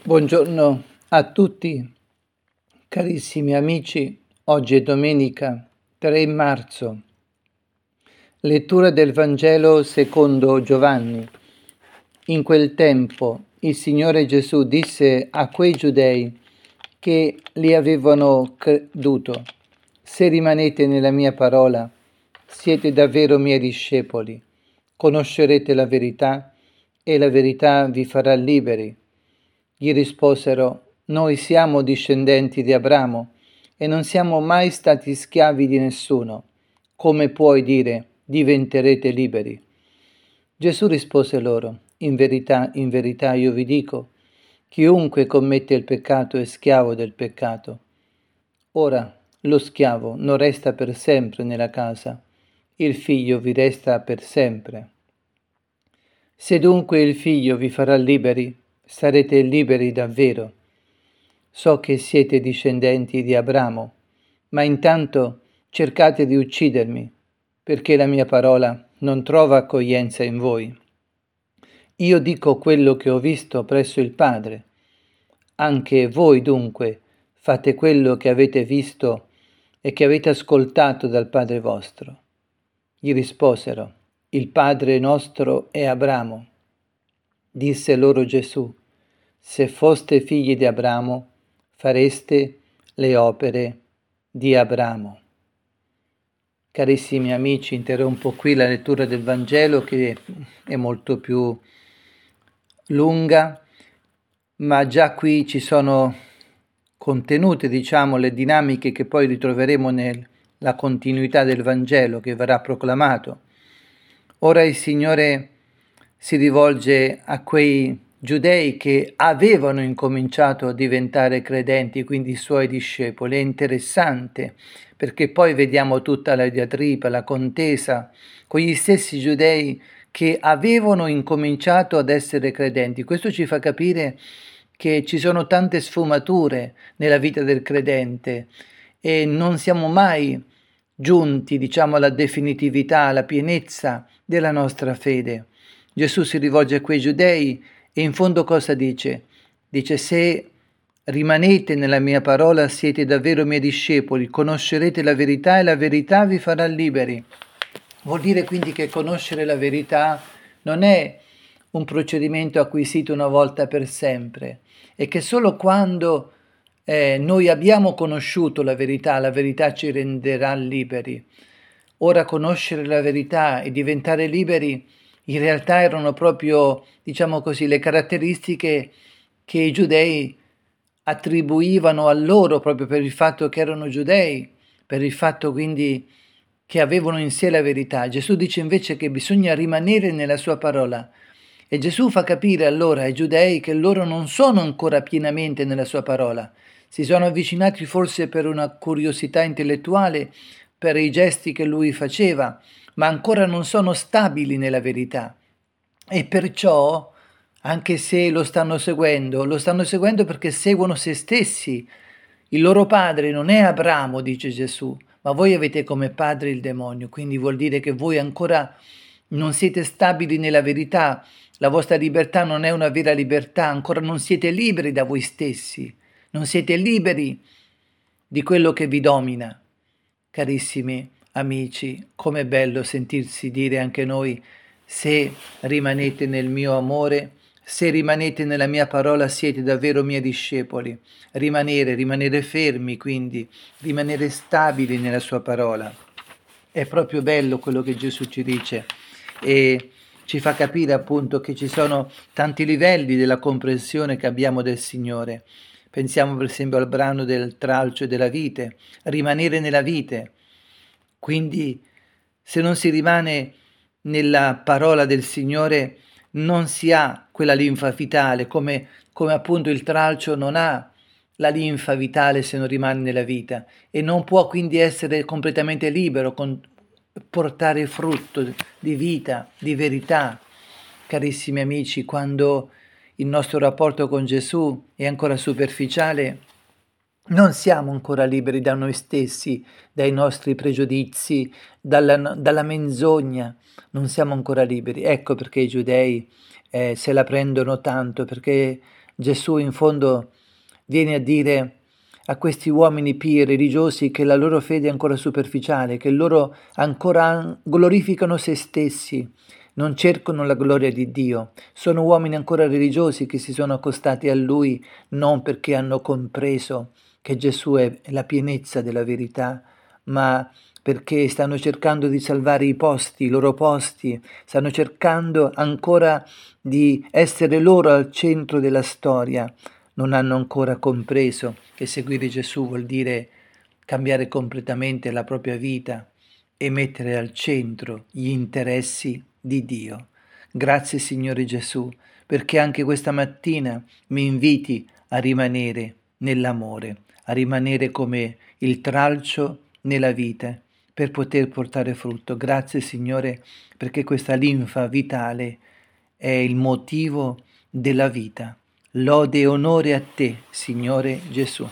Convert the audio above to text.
Buongiorno a tutti, carissimi amici. Oggi è domenica 3 marzo. Lettura del Vangelo secondo Giovanni. In quel tempo il Signore Gesù disse a quei giudei che li avevano creduto, se rimanete nella mia parola, siete davvero miei discepoli, conoscerete la verità e la verità vi farà liberi gli risposero, noi siamo discendenti di Abramo e non siamo mai stati schiavi di nessuno. Come puoi dire diventerete liberi? Gesù rispose loro, in verità, in verità io vi dico, chiunque commette il peccato è schiavo del peccato. Ora lo schiavo non resta per sempre nella casa, il figlio vi resta per sempre. Se dunque il figlio vi farà liberi, sarete liberi davvero. So che siete discendenti di Abramo, ma intanto cercate di uccidermi, perché la mia parola non trova accoglienza in voi. Io dico quello che ho visto presso il Padre. Anche voi dunque fate quello che avete visto e che avete ascoltato dal Padre vostro. Gli risposero, il Padre nostro è Abramo. Disse loro Gesù, se foste figli di Abramo, fareste le opere di Abramo. Carissimi amici, interrompo qui la lettura del Vangelo che è molto più lunga, ma già qui ci sono contenute, diciamo, le dinamiche che poi ritroveremo nella continuità del Vangelo che verrà proclamato. Ora il Signore si rivolge a quei giudei che avevano incominciato a diventare credenti, quindi i suoi discepoli. È interessante perché poi vediamo tutta la diatriba, la contesa con gli stessi giudei che avevano incominciato ad essere credenti. Questo ci fa capire che ci sono tante sfumature nella vita del credente e non siamo mai giunti, diciamo, alla definitività, alla pienezza della nostra fede. Gesù si rivolge a quei giudei e in fondo cosa dice? Dice se rimanete nella mia parola siete davvero miei discepoli, conoscerete la verità e la verità vi farà liberi. Vuol dire quindi che conoscere la verità non è un procedimento acquisito una volta per sempre e che solo quando eh, noi abbiamo conosciuto la verità, la verità ci renderà liberi. Ora conoscere la verità e diventare liberi in realtà erano proprio, diciamo così, le caratteristiche che i giudei attribuivano a loro proprio per il fatto che erano giudei, per il fatto quindi che avevano in sé la verità. Gesù dice invece che bisogna rimanere nella sua parola. E Gesù fa capire allora ai giudei che loro non sono ancora pienamente nella sua parola. Si sono avvicinati forse per una curiosità intellettuale, per i gesti che lui faceva, ma ancora non sono stabili nella verità. E perciò, anche se lo stanno seguendo, lo stanno seguendo perché seguono se stessi. Il loro padre non è Abramo, dice Gesù, ma voi avete come padre il demonio, quindi vuol dire che voi ancora non siete stabili nella verità, la vostra libertà non è una vera libertà, ancora non siete liberi da voi stessi, non siete liberi di quello che vi domina. Carissimi, Amici, com'è bello sentirsi dire anche noi, se rimanete nel mio amore, se rimanete nella mia parola siete davvero miei discepoli. Rimanere, rimanere fermi quindi, rimanere stabili nella sua parola. È proprio bello quello che Gesù ci dice e ci fa capire appunto che ci sono tanti livelli della comprensione che abbiamo del Signore. Pensiamo per esempio al brano del tralcio e della vite, rimanere nella vite quindi se non si rimane nella parola del Signore non si ha quella linfa vitale, come, come appunto il tralcio non ha la linfa vitale se non rimane nella vita e non può quindi essere completamente libero, con, portare frutto di vita, di verità. Carissimi amici, quando il nostro rapporto con Gesù è ancora superficiale, non siamo ancora liberi da noi stessi, dai nostri pregiudizi, dalla, dalla menzogna, non siamo ancora liberi. Ecco perché i giudei eh, se la prendono tanto, perché Gesù in fondo viene a dire a questi uomini pii e religiosi che la loro fede è ancora superficiale, che loro ancora glorificano se stessi, non cercano la gloria di Dio. Sono uomini ancora religiosi che si sono accostati a Lui non perché hanno compreso che Gesù è la pienezza della verità, ma perché stanno cercando di salvare i posti, i loro posti, stanno cercando ancora di essere loro al centro della storia. Non hanno ancora compreso che seguire Gesù vuol dire cambiare completamente la propria vita e mettere al centro gli interessi di Dio. Grazie Signore Gesù, perché anche questa mattina mi inviti a rimanere nell'amore, a rimanere come il tralcio nella vita per poter portare frutto. Grazie Signore perché questa linfa vitale è il motivo della vita. Lode e onore a te, Signore Gesù.